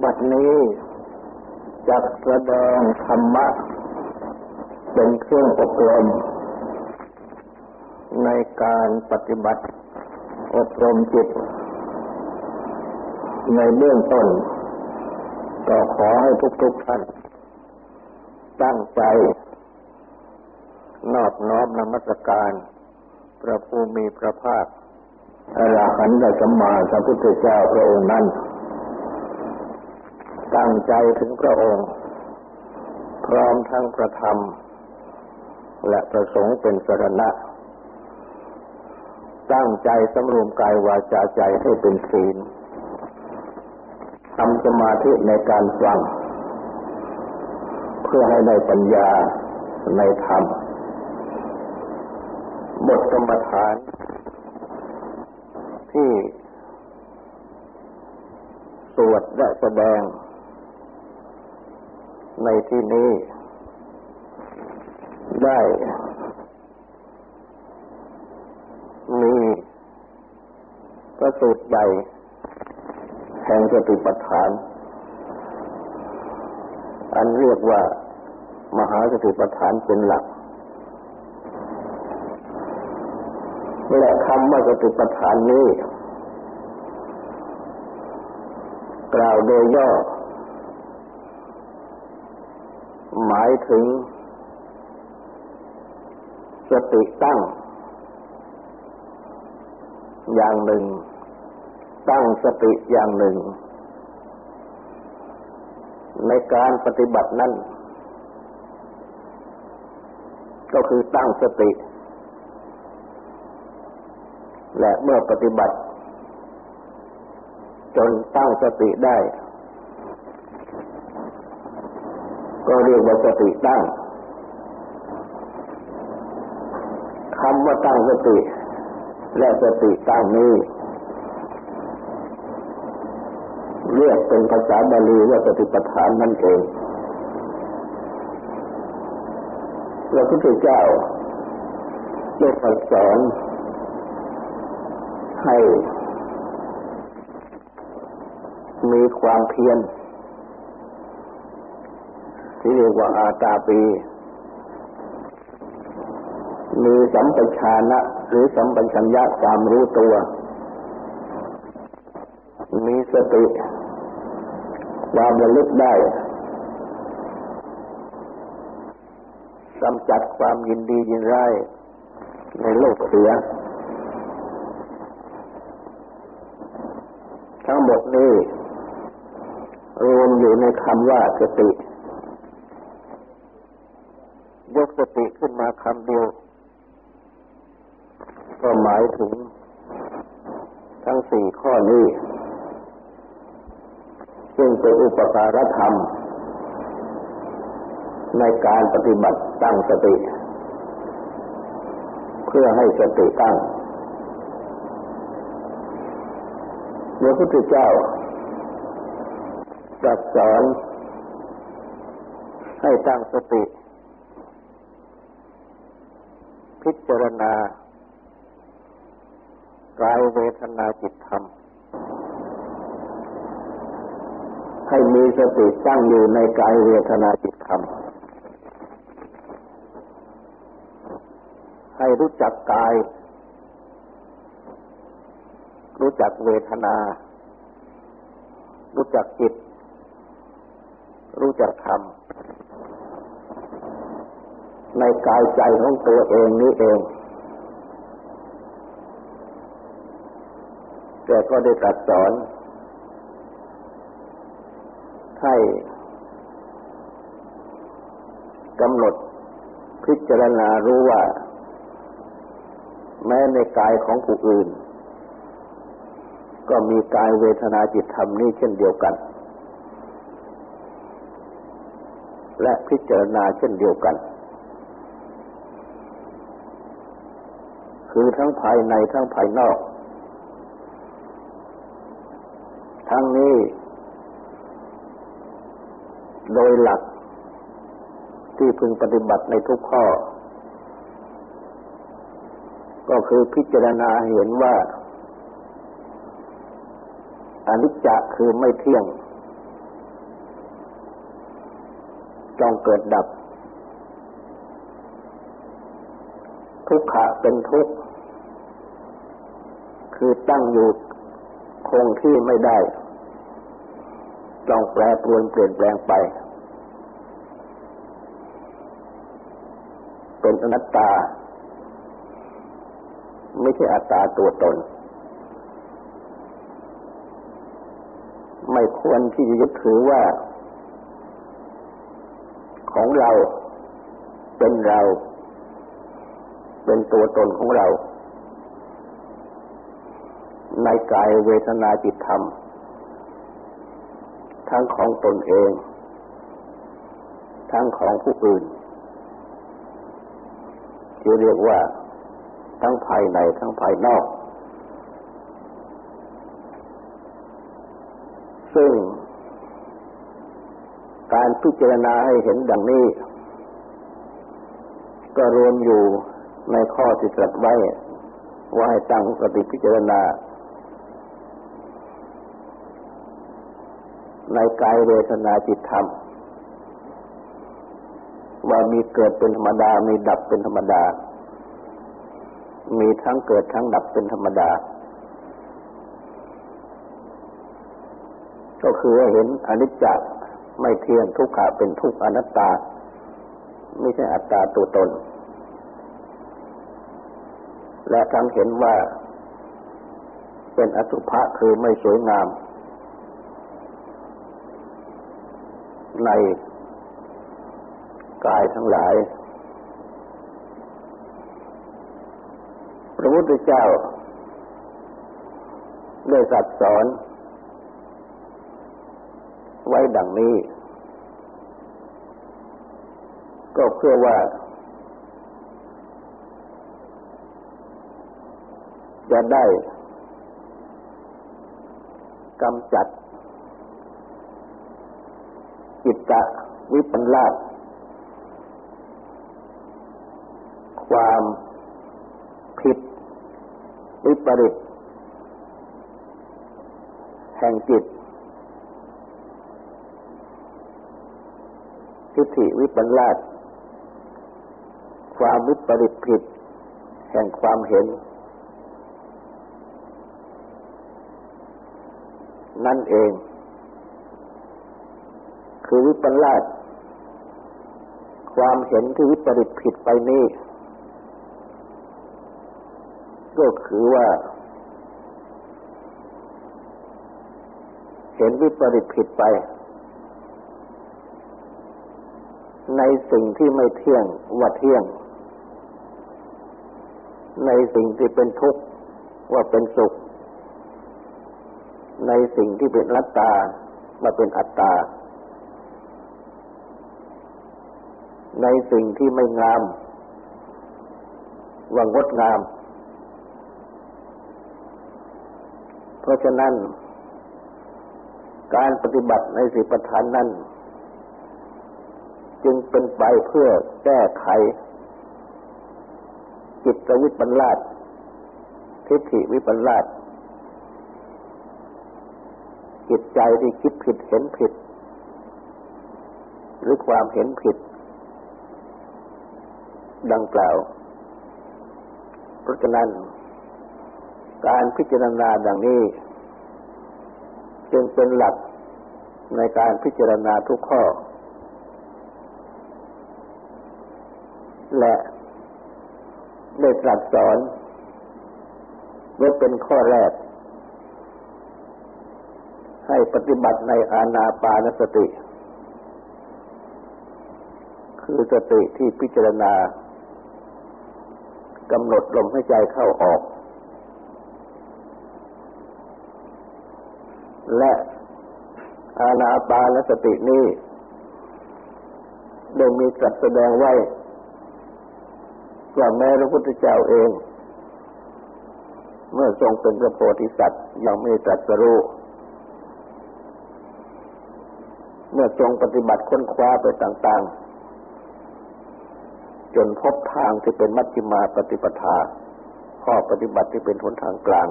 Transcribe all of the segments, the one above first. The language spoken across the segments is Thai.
บัดนี้จักแสดงธรรมะ เป็นเครื่องอบรม ในการปฏิบัติ อบรมจิต ในเบื้องต้น ก็ขอให้ทุกๆท่าน ตั้งใจ นอบน้อมนมัสการ พระภูมิพระภาคอรหันตสัมมาสัมพุทธเจ้าพระองค์นั้น ตั้งใจถึงพระองค์ พร้อมทั้งประธรรม และประสงค์เป็นสรณะ ตั้งใจสำรวมกายวาจาใจให้เป็นศีลทำสมาธิในการฟัง เพื่อให้ได้ปัญญาในธรรมบทกรรมฐาน ที่สวดและแสดง ในที่นี้ ได้ มีพระสูตรใหญ่แห่งสติปัฏฐาน อันเรียกว่ามหาสติปัฏฐานเป็นหลัก และคำว่าสติปัฏฐานนี้ กล่าวโดยย่อ หมายถึง สติตั้ง อย่างหนึ่ง ตั้งสติอย่างหนึ่ง ในการปฏิบัตินั้นก็คือตั้งสติ และเมื่อปฏิบัติ จนตั้งสติได้ ก็เรียกว่าสติตั้งคำว่าตั้งสติ และสติตั้งนี้ เรียกเป็นภาษาบาลีว่าสติปัฏฐานนั่นเองพระพุทธเจ้าได้ตรัสสอนให้มีความเพียร ที่เรียกว่าอาตาปี มีสัมปชานะหรือสัมปชัญญะความรู้ตัว มีสติความระลึกได้กำจัดความยินดียินร้ายในโลกเสีย ทั้งหมดนี้ รวมอยู่ในคำว่าสติ ยกสติขึ้นมาคำเดียว ก็หมายถึง ทั้งสี่ข้อนี้ ซึ่งเป็นอุปการธรรม ในการปฏิบัติตั้งสติ เพื่อให้สติตั้งพระพุทธเจ้าตรัสสอนให้ตั้งสติ พิจารณากายเวทนาจิตธรรม ให้มีสติตั้งอยู่ในกายเวทนาจิตธรรม ให้รู้จักกาย รู้จักเวทนา รู้จักจิต รู้จักธรรม ในกายใจของตัวเองนี้เอง แต่ก็ได้ตรัสสอน ให้กำหนดพิจารณารู้ว่า แม้ในกายของผู้อื่น ก็มีกายเวทนาจิตธรรมนี้เช่นเดียวกัน และพิจารณาเช่นเดียวกัน คือทั้งภายในทั้งภายนอก ทั้งนี้ โดยหลักที่พึงปฏิบัติในทุกข้อ ก็คือพิจารณาเห็นว่าอนิจจะคือไม่เที่ยงจองเกิดดับ ทุกขะเป็นทุกข์ คือตั้งอยู่คงที่ไม่ได้ ต้องแปรปรวนเปลี่ยนแปลงไป เป็นอนัตตา ไม่ใช่อัตตาตัวตน ไม่ควรที่จะยึดถือว่า ของเราเป็นเรา เป็นตัวตนของเรา ในกายเวทนาจิตธรรม ทั้งของตนเอง ทั้งของผู้อื่นที่เรียกว่าทั้งภายในทั้งภายนอก ซึ่งการพิจารณาให้เห็นดังนี้ ก็รวมอยู่ในข้อที่ตรัสไว้ว่าให้ตั้งสติพิจารณา ในกายเวทนาจิตธรรม ว่ามีเกิดเป็นธรรมดา มีดับเป็นธรรมดา มีทั้งเกิดทั้งดับเป็นธรรมดา ก็คือเห็นอนิจจไม่เที่ยงทุกขะเป็นทุกอนัตตา ไม่ใช่อัตตาตัวตน และทั้งเห็นว่า เป็นอสุภะคือไม่สวยงาม ในกายทั้งหลาย พระพุทธเจ้า ได้สัตสอน ไว้ดังนี้ ก็เพื่อว่า จะได้กำจัด จิตตะวิปัลาสความผิดวิปริตแห่งจิตทิฏฐิวิปัลาสความวิปริตผิด แห่งความเห็น นั่นเอง คือวิปลาสความเห็นที่วิปริตผิดไปนี้ก็คือว่า เห็นวิปริตผิดไป ในสิ่งที่ไม่เที่ยงว่าเที่ยง ในสิ่งที่เป็นทุกข์ว่าเป็นสุข ในสิ่งที่เป็นรัตตามาเป็นอัตตา ในสิ่งที่ไม่งาม ว่างดงาม เพราะฉะนั้น การปฏิบัติในสิปทานนั้น จึงเป็นไปเพื่อแก้ไข จิตวิปัลลาสทิฏฐิวิปัลลาสจิตใจที่คิดผิดเห็นผิด หรือความเห็นผิด ดังกล่าว เพราะฉะนั้น การพิจารณาดังนี้ จึงเป็นหลักในการพิจารณาทุกข้อ และได้ตรัสสอนไว้เป็นข้อแรก ให้ปฏิบัติในอาณาปานสติ คือสติที่พิจารณา กำหนดลมหายใจเข้าออก และอาณาปานสตินี้ได้มีจัดแสดงไว้ว่าแม้พระพุทธเจ้าเอง เมื่อทรงเป็นพระโพธิสัตว์ยังไม่ตรัสรู้เมื่อทรงปฏิบัติค้นคว้าไปต่าง ๆ จนพบทางที่เป็นมัชฌิมาปฏิปทา ข้อปฏิบัติที่เป็นหนทางกลาง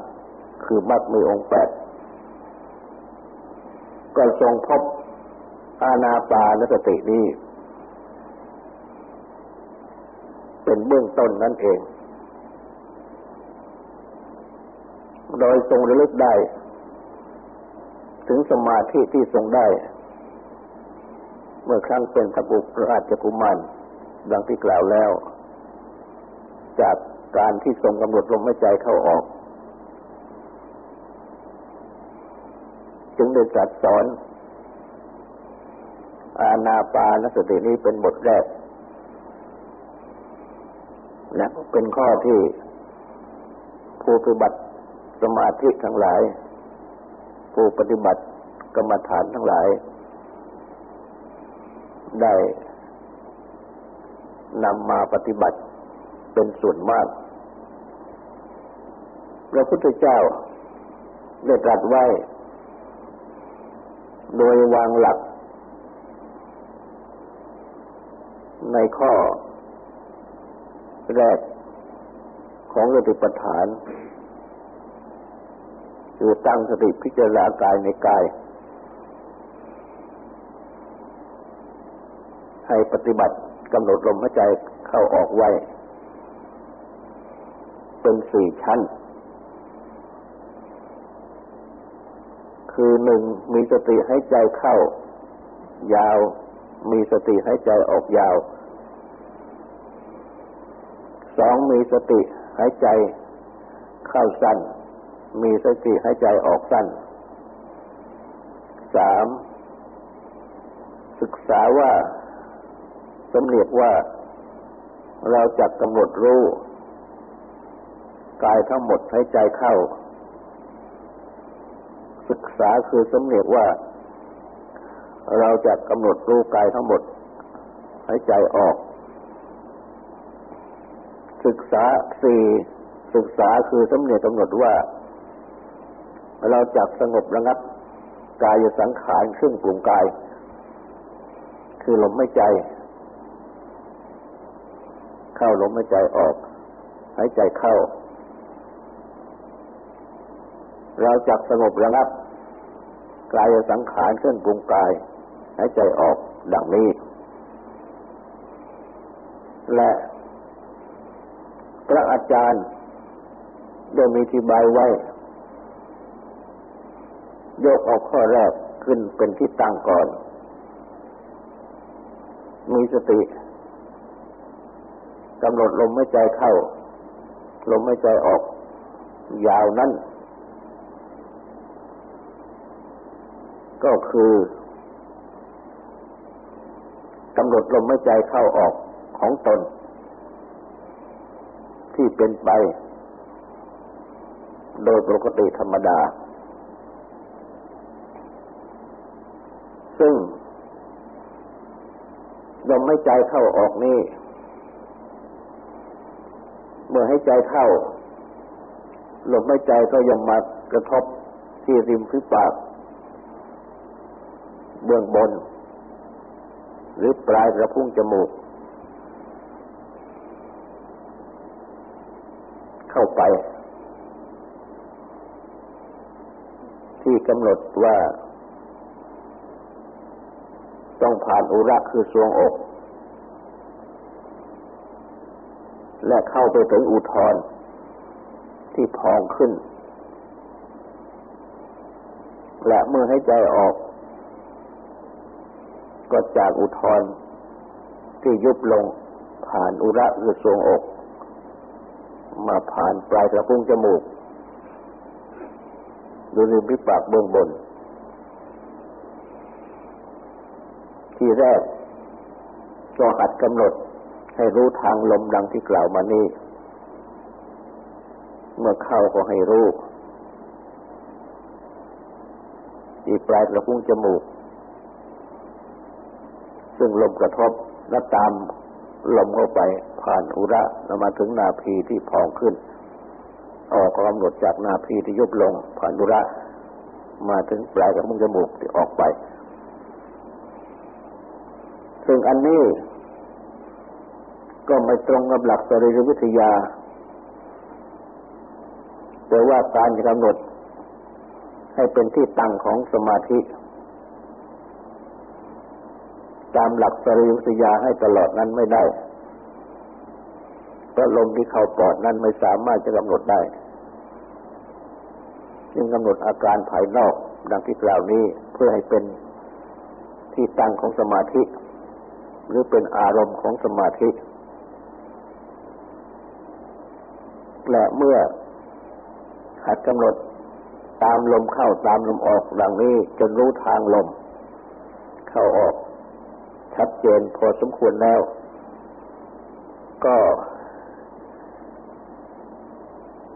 คือมัรคมีองแปดก็ทรงพบอาณาปานสตินี้ เป็นเบื้องต้นนั่นเอง โดยทรงระลึกได้ ถึงสมาธิที่ทรงได้ เมื่อครั้งเป็นพบุตรราชกุมาร ดังที่กล่าวแล้ว จากการที่ทรงกำหนดลมหายใจเข้าออก จึงได้จัดสอน อาณาปานสตินี้เป็นบทแรก และเป็นข้อที่ผู้ปฏิบัติสมาธิทั้งหลาย ผู้ปฏิบัติกรรมฐานทั้งหลาย ได้ นำมาปฏิบัติเป็นส่วนมาก พระพุทธเจ้าได้ตรัสไว้ โดยวางหลัก ในข้อ แรกของสติปัฏฐาน คือตั้งสติพิจารณากายในกาย ให้ปฏิบัติ กำหนดลมหายใจเข้าออกไว้ เป็นสี่ชั้น คือหนึ่งมีสติให้ใจเข้า ยาว มีสติให้ใจออกยาว สองมีสติหายใจเข้าสั้น มีสติหายใจออกสั้น สามศึกษาว่า สำเนียกว่าเราจะกำหนดรู้กายทั้งหมดใหายใจเข้า ศึกษาคือสำเนียกว่า เราจะกำหนดรู้กายทั้งหมดใหายใจออก ศึกษาสี่ศึกษาคือสำเนียกกำหนดว่า เราจักสงบระงับกายสังขารครึ่งปรุงกาย คือลมไม่ใจ เข้าลมไม่ใจออกหายใจเข้า เราจักสงบระงับกายสังขารเครื่องปรุงกายหายใจออกดังนี้ และพระอาจารย์ได้มีที่บายไว้ ยกเอาข้อแรกขึ้นเป็นที่ตั้งก่อน มีสติ กำหนดลมไม่ใจเข้า ลมไม่ใจออก ยาวนั้น ก็คือกำหนดลมไม่ใจเข้าออกของตน ที่เป็นไป โดยปกติธรรมดา ซึ่งลมให้ใจเข้าออกนี่ เมื่อให้ใจเข้าลมไม่ใจก็ยังมากระทบที่ริมฝีปาก เบื้องบน หรือปลายกระพุ้งจมูก เข้าไป ที่กำหนดว่า ต้องผ่านอุระคือสวงอก และเข้าไปถึงอุทธรที่พองขึ้น และเมื่อให้ใจออก ก็จากอุทธรที่ยุบลงผ่านอุระคือสวงอก มาผ่านปลายกระพุ้งจมูกดูริมพิปากเบื้องบน ที่แรกก็หัดกำหนด ให้รู้ทางลมดังที่กล่าวมานี้เมื่อเข้าก็ให้รู้ที่ปลายกระพุ้งจมูก ซึ่งลมกระทบและตามลมเข้าไปผ่านอุระแล้วมาถึงนาพีที่พองขึ้น ออกกำหนดจากนาพีที่ยุบลง ผ่านอุระ มาถึงปลายกับมุงจมูกที่ออกไป ซึ่งอันนี้ ก็ไม่ตรงกับหลักสรีรวิทยา แต่ว่าการจะกำหนด ให้เป็นที่ตั้งของสมาธิ ตามหลักสรีวิทยาให้ตลอดนั้นไม่ได้เพราะลมที่เข้าปอดนั้นไม่สามารถจะกำหนดได้ จึงกำหนดอาการภายนอกดังที่กล่าวนี้เพื่อให้เป็นที่ตั้งของสมาธิ หรือเป็นอารมณ์ของสมาธิ และเมื่อหัดกำหนดตามลมเข้าตามลมออกดังนี้จนรู้ทางลม เข้าออก ชัดเจนพอสมควรแล้ว ก็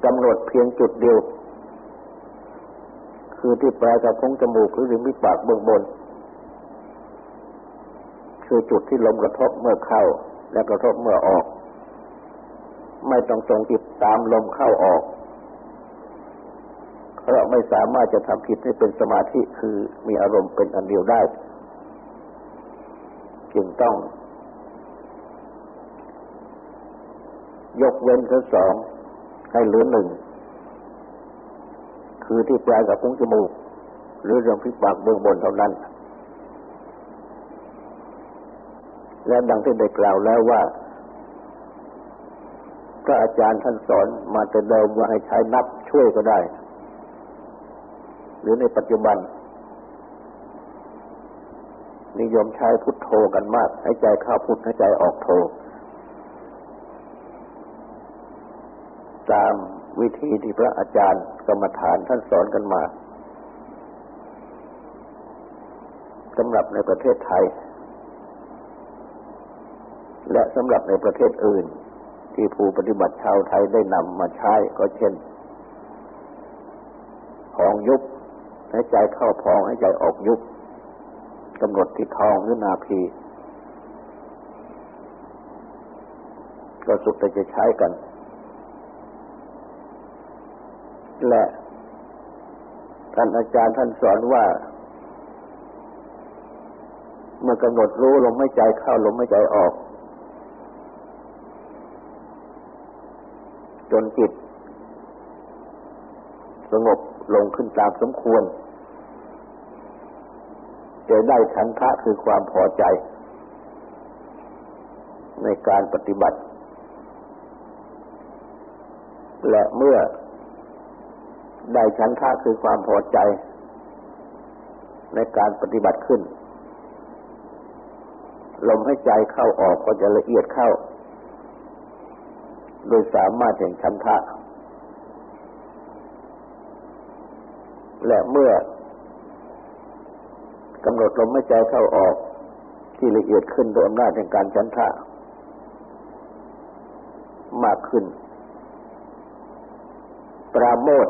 กำหนดเพียงจุดเดียว คือที่ปลายกระพงจมูกหรือริมฝีปากเบื้องบน คือจุดที่ลมกระทบเมื่อเข้าและกระทบเมื่อออก ไม่ต้องทรงจิตตามลมเข้าออก เพราะไม่สามารถจะทำจิตให้เป็นสมาธิคือมีอารมณ์เป็นอันเดียวได้ จึงต้อง ยกเว้นทั้งสองให้เหลือหนึ่ง คือที่ปลายกับพุ้งจมูก หรือเริมฝีปากเบื้องบนเท่านั้น และดังที่ได้กล่าวแล้วว่า พระอาจารย์ท่านสอนมาแต่เดิมว่าให้ใช้นับช่วยก็ได้ หรือในปัจจุบัน นิยมใช้พุทโธกันมาก ให้ใจเข้าพุทให้ใจออกโธตามวิธีที่พระอาจารย์กรรมฐานท่านสอนกันมาสำหรับในประเทศไทย และสำหรับในประเทศอื่น ที่ผู้ปฏิบัติชาวไทยได้นำมาใช้ก็เช่น ของยุบให้ใจเข้าพองให้ใจออกยุบกำหนดที่ทองหรือนาพี ก็สุดแต่จะใช้กัน และท่านอาจารย์ท่านสอนว่า เมื่อกำหนดรู้ลมไม่ใจเข้าลมไม่ใจออก จ นจิต สงบลงขึ้นตามสมควรจะได้ฉันทะคือความพอใจ ในการปฏิบัติ และเมื่อได้ฉันทะคือความพอใจ ในการปฏิบัติขึ้น ลมให้ใจเข้าออกก็จะละเอียดเข้า ยสามารถเห็นฉันทะและเมื่อกำหนดลมหายใจเข้าออกที่ละเอียดขึ้นโดยอำนาจแห่งการฉันทะมากขึ้น ปราโมท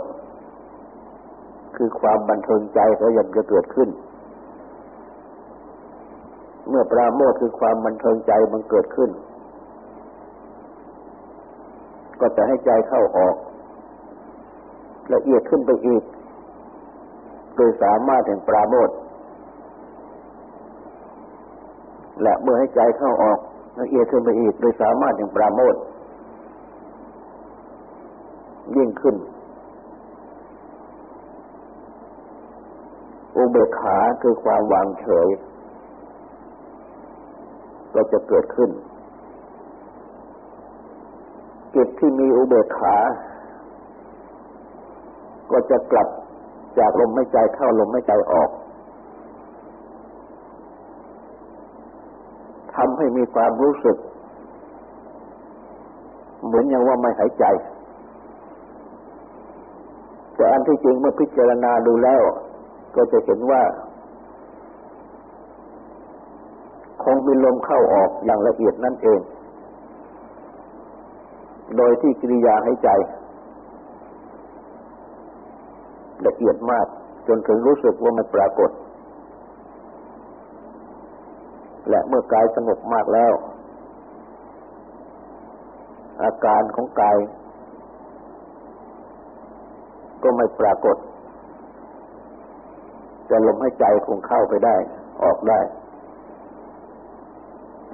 คือความบันเทิงใจก็ยังจะเกิดขึ้น เมื่อปราโมทคือความบันเทิงใจมันเกิดขึ้น ก็จะให้ใจเข้าออก ละเอียดขึ้นไปอีก โดยสามารถแห่งปราโมทและเมื่อให้ใจเข้าออกละเอียดขึ้นไปอีก โดยสามารถอย่างปราโมทยิ่งขึ้นอุเบกขาคือความวางเฉย ก็จะเกิดขึ้น จิตที่มีอุเบกขา ก็จะกลับจากลมไม่ใจเข้าลมไม่ใจออกทำให้มีความรู้สึก เหมือนอย่างว่าไม่หายใจ แต่อันที่จริงเมื่อพิจารณาดูแล้ว ก็จะเห็นว่า คงมีลมเข้าออกอย่างละเอียดนั่นเอง โดยที่กิริยาหายใจละเอียดมาก จนถึงรู้สึกว่ามันปรากฏ และเมื่อกายสงบมากแล้ว อาการของกาย ก็ไม่ปรากฏ จะลมให้ใจคงเข้าไปได้ ออกได้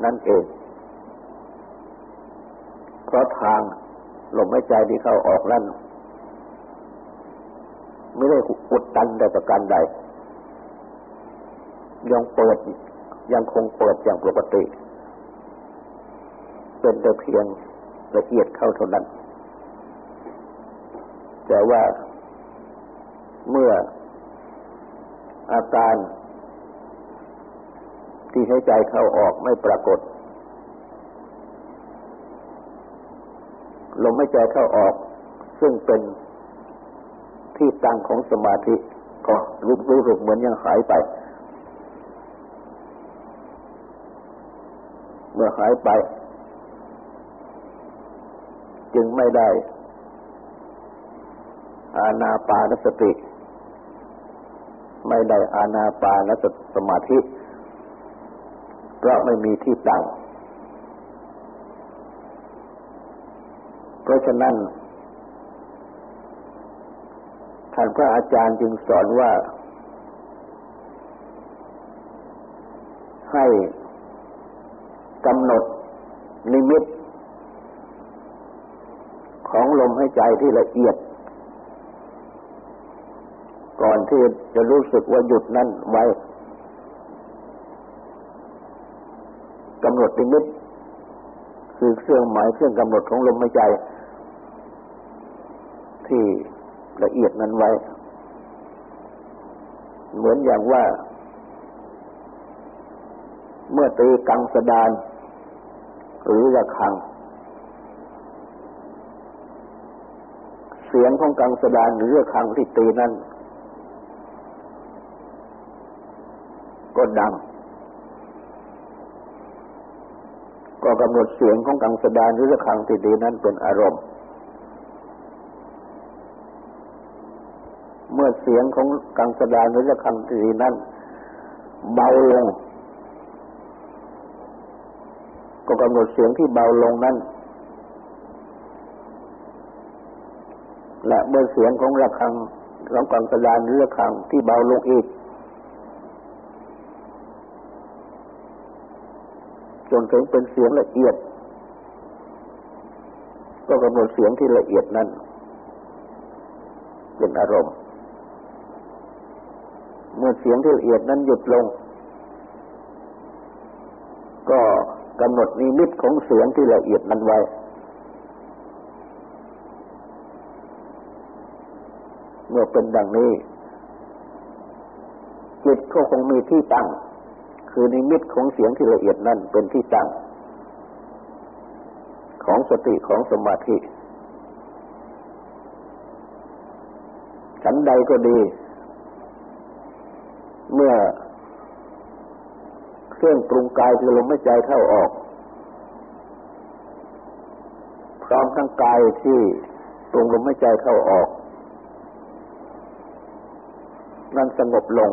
นั่นเอง เพราะทางลมหายใจที่เข้าออกนั่นไม่ได้อุดตันแต่ประการใด ยังเปิดยังคงเปิดอย่างปกติ เป็นแต่เพียงละเอียดเข้าเท่านั้น แต่ว่าเมื่ออาการที่หายใจเข้าออกไม่ปรากฏ ลมหายใจเข้าออก ซึ่งเป็นที่ตั้งของสมาธิก็รู้รู้สึกเหมือนยังหายไป เมื่อหายไป จึงไม่ได้ อาณาปานสติ ไม่ได้อาณาปานสมาธิ เพราะไม่มีที่ตั้ง เพ ราะฉะนั้นท่านพระอาจารย์จึงสอนว่า ให้กำหนดนิมิต ของลมหายใจที่ละเอียด ก่อนที่จะรู้สึกว่าหยุดนั่นไว้กำหนดนิมิตคือเครื่องหมายเครื่องกำหนดของลมหายใจ ที่ละเอียดนั้นไว้ เหมือนอย่างว่า เมื่อตีกังสดาน หรือระฆัง เสียงของกังสดานหรือระฆังที่ตีนั้น ก็ดัง ก็กำหนดเสียงของกังสดานหรือระฆังที่ดีนั้นเป็นอารมณ์ มื่อเสียงของกังสดานหรือระฆังที่ดีนั้นเบาลง ก็กำหนดเสียงที่เบาลงนั้น และเมื่อเสียงของระฆังของกังสดานหรือระฆังที่เบาลงอีกจนถึงเป็นเสียงละเอียด ก็กำหนดเสียงที่ละเอียดนั้นเป็นอารมณ์ เมื่อเสียงที่ละเอียดนั้นหยุดลง ก็กำหนดนิมิตของเสียงที่ละเอียดนั้นไว้ เมื่อเป็นดังนี้ จิตก็คงมีที่ตั้ง คือนิมิตของเสียงที่ละเอียดนั่นเป็นที่ตั้ง ของสติของสมาธิฉันใดก็ดี เมื่อเครื่องปรุงกายคือลมหายใจเข้าออก พร้อมทั้งกายที่ปรุงลมหายใจเข้าออก นั้นสงบลง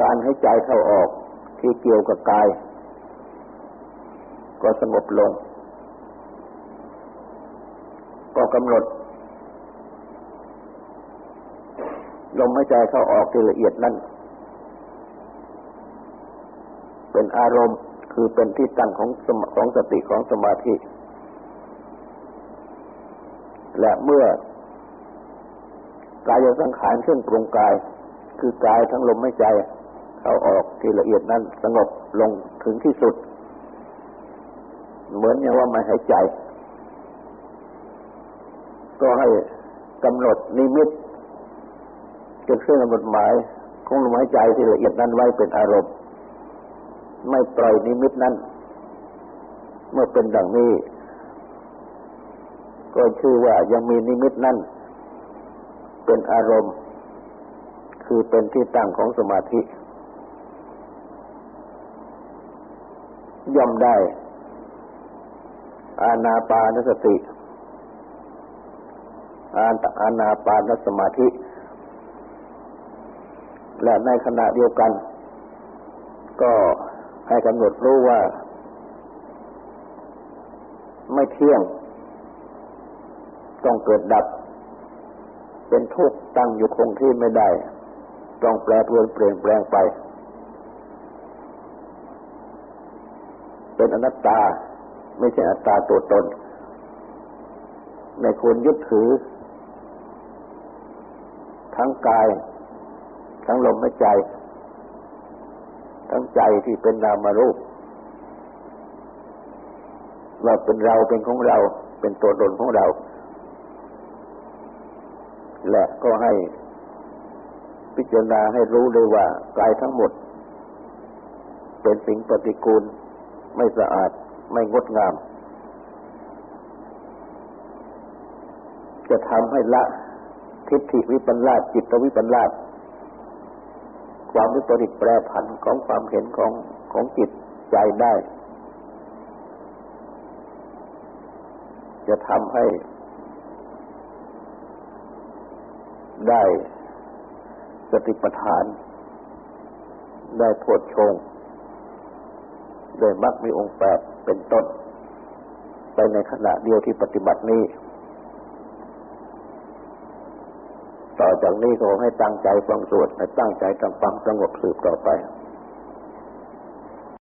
การให้ใจเข้าออกที่เกี่ยวกับกาย ก็สงบลง ก็กำหนด ลมหายใจเข้าออกที่ละเอียดนั้นเป็นอารมณ์คือเป็นที่ตั้งของของสติของสมาธิ และเมื่อกายสังขารเครื่องปรุงกาย คือกายทั้งลมหายใจเข้าออกที่ละเอียดนั้นสงบลงถึงที่สุด เหมือนอย่างว่าไม่หายใจ ก็ให้กำหนดนิมิต เกิดเครื่องกำหนดหมายของลมหายใจที่ละเอียดนั้นไว้เป็นอารมณ์ ไม่ปล่อยนิมิตนั้น เมื่อเป็นดังนี้ ก็ชื่อว่ายังมีนิมิตนั้นเป็นอารมณ์ คือเป็นที่ตั้งของสมาธิ ย่อมได้ อาณาปานสติ อาอาณาปานสมาธิ และในขณะเดียวกัน ก็ให้กำหนดรู้ว่า ไม่เที่ยง ต้องเกิดดับ เป็นทุกข์ตั้งอยู่คงที่ไม่ได้ ต้องแปรปรวนเปลี่ยนแปลงไป เป็นอนัตตาไม่ใช่อัตตาตัวตน ไม่ควรยึดถือ ทั้งกาย ทั้งลมหายใจ ทั้งใจที่เป็นนามรูป ว่าเป็นเราเป็นของเรา เป็นตัวตนของเรา และก็ให้พิจารณาให้รู้เลยว่ากายทั้งหมด เป็นสิ่งปฏิกูล ไม่สะอาดไม่งดงาม จะทำให้ละทิฏฐิวิปัญลาจิตวิปัญลา ความวิปริตแปรผันของความเห็นของของจิตใจได้ จะทำให้ ได้สติปัฏฐาน ได้โพชฌงได้มรรคมีองค์แปดเป็นต้น ไปในขณะเดียวที่ปฏิบัตินี้ ต่อจากนี้ก็ให้ตั้งใจฟังสวดให้ตั้งใจทำฟังสงบสืบต่อไป